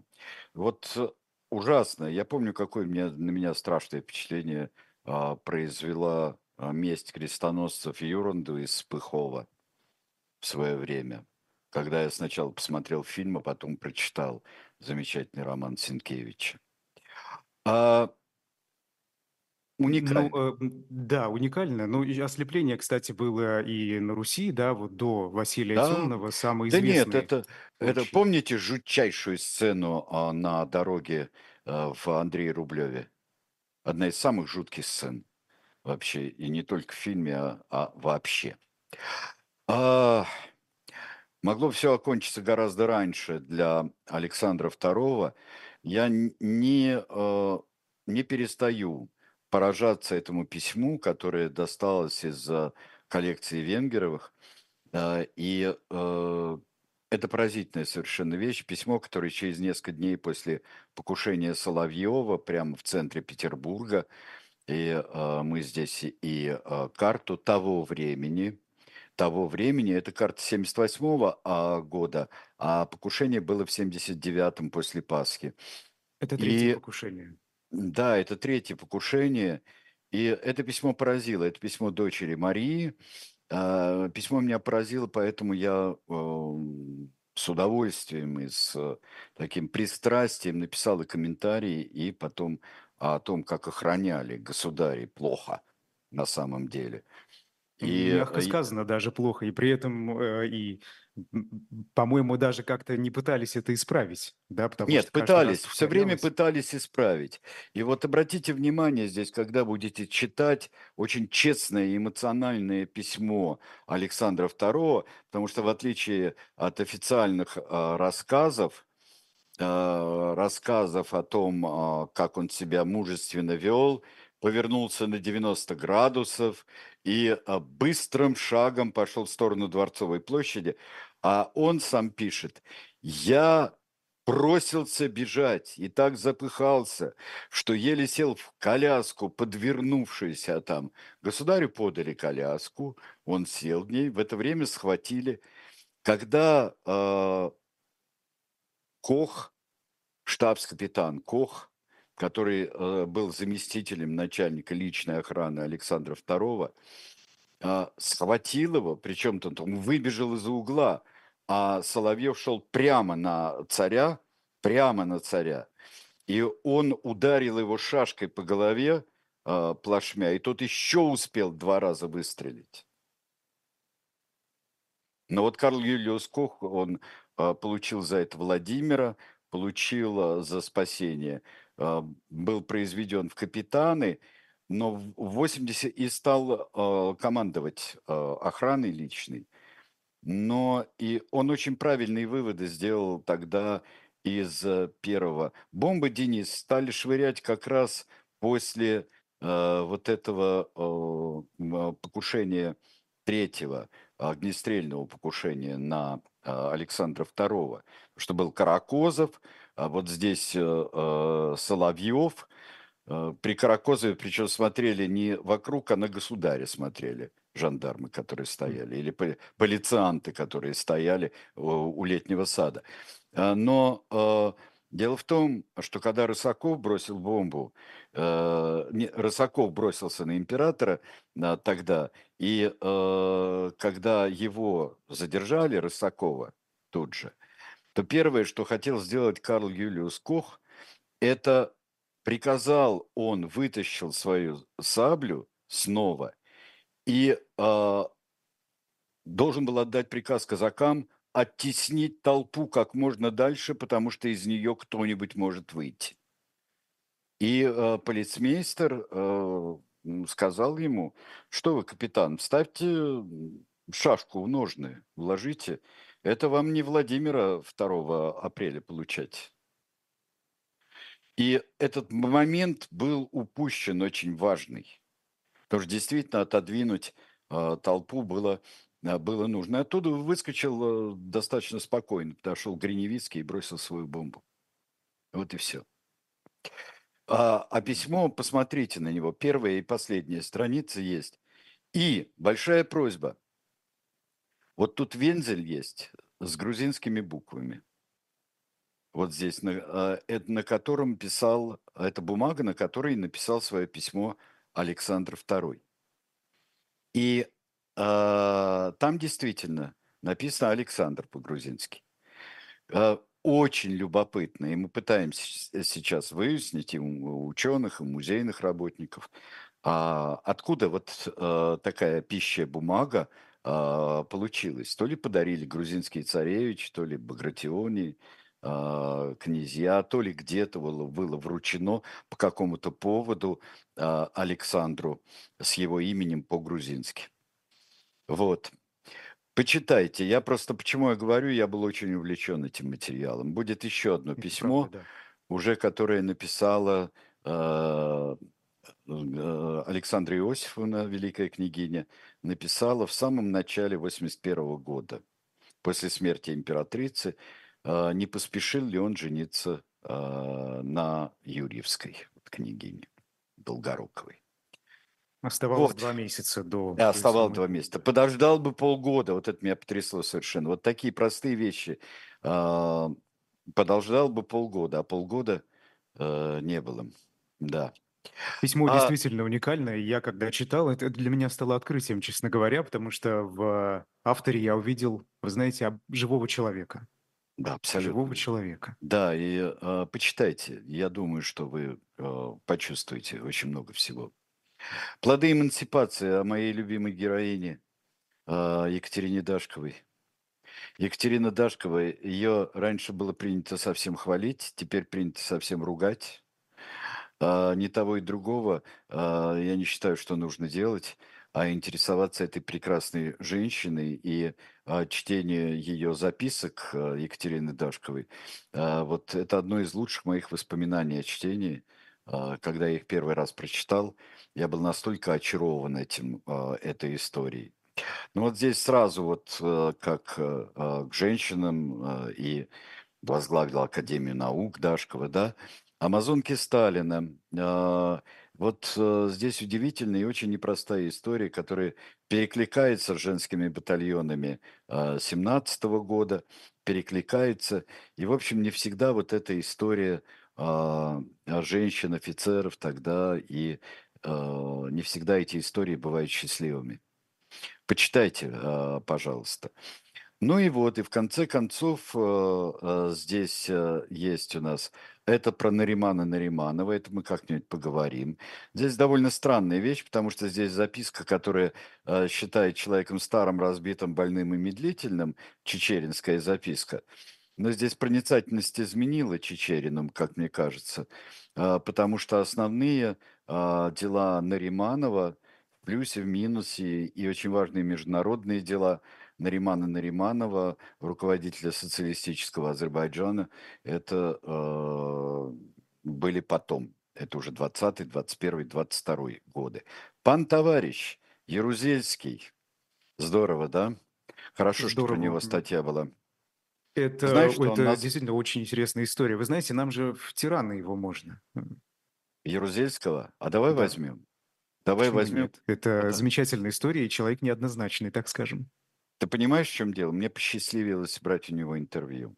Вот ужасно. Я помню, какое меня, на меня страшное впечатление а, произвела месть крестоносцев Юранду из Пыхова в свое время. Когда я сначала посмотрел фильм, а потом прочитал замечательный роман Сенкевича. А, уникально. Ну, э, да, уникально. Ну, и ослепление, кстати, было и на Руси, да, вот до Василия Да, Темного, самый да нет, известный это, это случай. помните жутчайшую сцену а, на дороге а, в Андрее Рублеве? Одна из самых жутких сцен вообще, и не только в фильме, а, а вообще. А, могло все окончиться гораздо раньше для Александра II. Я не, э, не перестаю поражаться этому письму, которое досталось из коллекции Венгеровых. Э, И э, это поразительная совершенно вещь. Письмо, которое через несколько дней после покушения Соловьева прямо в центре Петербурга, и э, мы здесь и э, карту того времени, того времени, это карта 78 а, года, а покушение было в 79-м после Пасхи. Это третье И покушение. да, это третье покушение, и это письмо поразило, это письмо дочери Марии. А, Письмо меня поразило, поэтому я эм, с удовольствием и с э, таким пристрастием написал и комментарии, и потом о том, как охраняли государей плохо на самом деле. И Мягко э, сказано, даже плохо. И при этом, э, и, по-моему, даже как-то не пытались это исправить, да, потому Нет, что пытались, все время пытались исправить. И вот обратите внимание здесь, когда будете читать очень честное и эмоциональное письмо Александра II, потому что в отличие от официальных а, рассказов, а, рассказов о том, а, как он себя мужественно вел, повернулся на 90 градусов и а, быстрым шагом пошел в сторону Дворцовой площади, а он сам пишет, я бросился бежать и так запыхался, что еле сел в коляску, подвернувшуюся там. Государю подали коляску, он сел в ней, в это время схватили. Когда э, Кох, штабс-капитан Кох, который э, был заместителем начальника личной охраны Александра II, э, схватил его, причем он там выбежал из-за угла, а Соловьев шел прямо на царя, прямо на царя, и он ударил его шашкой по голове э, плашмя, и тот еще успел два раза выстрелить. Но вот Карл Юлиус Кох, он э, получил за это Владимира, получил э, за спасение, э, был произведен в капитаны, но в 80 и стал командовать охраной личной. Но и он очень правильные выводы сделал тогда из первого. Бомбы, Денис, стали швырять как раз после вот этого покушения третьего огнестрельного покушения на э, Александра II, что был Каракозов, а вот здесь э, э, Соловьев. Э, При Каракозове, причем смотрели не вокруг, а на государя смотрели жандармы, которые стояли, или поли- полицианты, которые стояли у летнего сада. Но дело в том, что когда Рысаков бросил бомбу, э, не- Рысаков бросился на императора э, тогда, и э, когда его задержали, Рысакова, тут же, то первое, что хотел сделать Карл Юлиус Кох, это приказал, он вытащил свою саблю снова и э, должен был отдать приказ казакам оттеснить толпу как можно дальше, потому что из нее кто-нибудь может выйти. И э, полицмейстер э, сказал ему, что вы, капитан, ставьте шашку в ножны, вложите. Это вам не Владимира 2 апреля получать. И этот момент был упущен очень важный. Потому что действительно отодвинуть э, толпу было, было нужно. Оттуда выскочил э, достаточно спокойно, подошел Гриневицкий и бросил свою бомбу. Вот и все. А, а письмо, посмотрите на него, первая и последняя страница есть. И большая просьба. Вот тут вензель есть с грузинскими буквами. Вот здесь, на, э, это, на котором писал, это бумага, на которой написал свое письмо Александр II. И э, там действительно написано Александр по-грузински. Э, очень любопытно, и мы пытаемся сейчас выяснить и у ученых, и у музейных работников, а откуда вот э, такая пища бумага э, получилась. То ли подарили грузинские царевич, то ли Багратиони, князья, то ли где-то было, было вручено по какому-то поводу Александру с его именем по-грузински. Вот. Почитайте. Я просто, почему я говорю, я был очень увлечен этим материалом. Будет еще одно письмо, правда, да. уже которое написала э, э, Александра Иосифовна, великая княгиня, написала в самом начале 81 года, после смерти императрицы, э, не поспешил ли он жениться э, на Юрьевской княгине Долгоруковой. Оставалось Вот. два месяца до... Да, оставалось два месяца. Подождал бы полгода, вот это меня потрясло совершенно. Вот такие простые вещи. А, Подождал бы полгода, а полгода э, не было. Да. Письмо А- действительно уникальное. Я когда читал, это для меня стало открытием, честно говоря, потому что в авторе я увидел, вы знаете, живого человека. Да, абсолютно. Живого человека. Да, и э, почитайте. Я думаю, что вы э, почувствуете очень много всего. Плоды эмансипации о моей любимой героине э, Екатерине Дашковой. Екатерина Дашкова, ее раньше было принято совсем хвалить, теперь принято совсем ругать. А, ни того и другого а, я не считаю, что нужно делать, а интересоваться этой прекрасной женщиной и а, чтение ее записок а, Екатерины Дашковой. а, вот это одно из лучших моих воспоминаний о чтении. А, когда я их первый раз прочитал, я был настолько очарован этим, а, этой историей. Ну вот здесь сразу вот э, как э, э, к женщинам и возглавила Академию наук Дашкова, да, Амазонки Сталина. Вот э, здесь удивительная и очень непростая история, которая перекликается с женскими батальонами 17 года, перекликается. И, в общем, не всегда вот эта история а, женщин, офицеров тогда, и э, не всегда эти истории бывают счастливыми. Почитайте, а, пожалуйста. Ну и вот, и в конце концов, здесь есть у нас, это про Наримана Нариманова, это мы как-нибудь поговорим. Здесь довольно странная вещь, потому что здесь записка, которая считает человеком старым, разбитым, больным и медлительным, чечеринская записка. Но здесь проницательность изменила Чечериным, как мне кажется, а, потому что основные а, дела Нариманова в плюсе, в минусе и очень важные международные дела Наримана Нариманова, руководителя социалистического Азербайджана, это э, были потом. Это уже 20 21 22 годы. Пан товарищ Ярузельский. Здорово, да? Хорошо, что про Здорово. него статья была. Это, Знаешь, что это нас- действительно очень интересная история. Вы знаете, нам же в тираны его можно. Ярузельского? А давай Да. возьмем. Давай Почему возьмем. нет? Это Да. замечательная история, и человек неоднозначный, так скажем. Ты понимаешь, в чем дело? Мне посчастливилось брать у него интервью,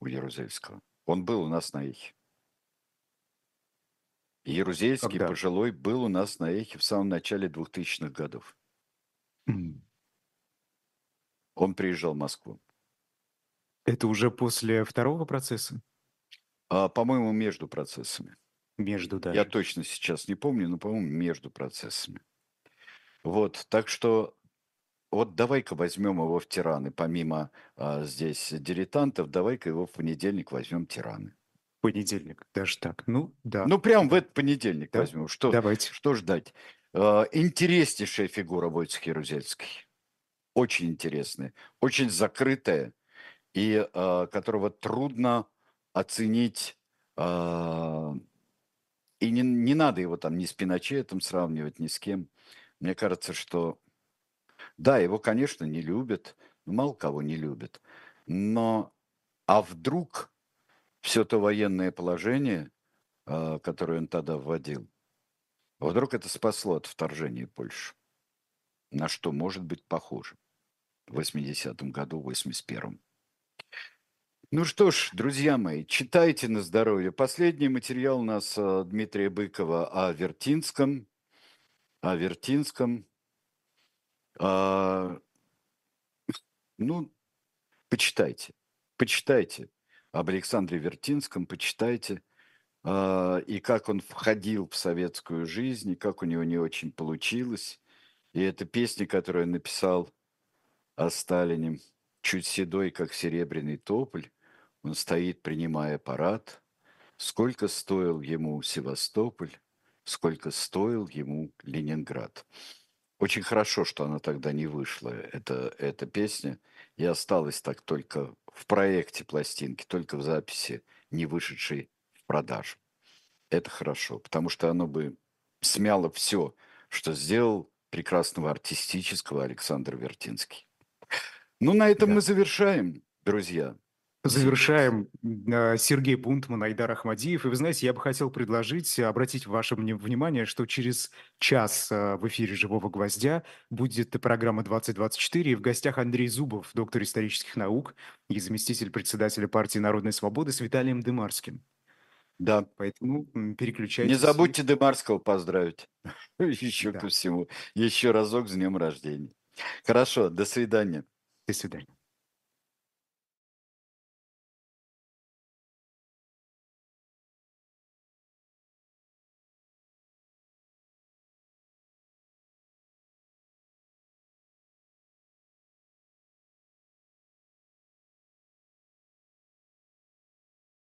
у Ярузельского. Он был у нас на эхе. Ярузельский, Когда? пожилой, был у нас на эхе в самом начале 2000-х годов. М. Он приезжал в Москву. Это уже после второго процесса? А, по-моему, между процессами. Между, даже. Я точно сейчас не помню, но, по-моему, между процессами. Вот, так что вот давай-ка возьмем его в тираны. Помимо а, здесь дилетантов, давай-ка его в понедельник возьмем тираны. Понедельник, даже так. Ну, да. Ну, прям в этот понедельник Да. возьмем. Что, Давайте. что ждать? А, Интереснейшая фигура Войцех Ярузельский. Очень интересная, очень закрытая, и а, которого трудно оценить. а, и не, не надо его там ни с Пиночетом сравнивать, ни с кем. Мне кажется, что да, его, конечно, не любят, ну, мало кого не любят. Но а вдруг все то военное положение, а, которое он тогда вводил, вдруг это спасло от вторжения Польши? На что может быть похоже в 80-м году, в 81-м? Ну что ж, друзья мои, читайте на здоровье. Последний материал у нас э, Дмитрия Быкова о Вертинском. О Вертинском. А, ну, почитайте. Почитайте об Александре Вертинском, почитайте. А, и как он входил в советскую жизнь, и как у него не очень получилось. И эта песня, которую он написал о Сталине, чуть седой, как серебряный тополь, он стоит, принимая парад. Сколько стоил ему Севастополь, сколько стоил ему Ленинград. Очень хорошо, что она тогда не вышла, эта, эта песня, и осталась так только в проекте пластинки, только в записи, не вышедшей в продажу. Это хорошо, потому что оно бы смяло все, что сделал прекрасного артистического Александр Вертинский. Ну, на этом Да. мы завершаем, друзья. Завершаем э, Сергей Бунтман, Айдар Ахмадиев. И вы знаете, я бы хотел предложить, э, обратить ваше внимание, что через час э, в эфире «Живого гвоздя» будет программа «2024», и в гостях Андрей Зубов, доктор исторических наук и заместитель председателя партии «Народная свобода» с Виталием Дымарским. Да. Поэтому Не переключайтесь. и- забудьте Демарского поздравить. Еще Да. ко всему. Еще разок с днем рождения. Хорошо, до свидания. До свидания.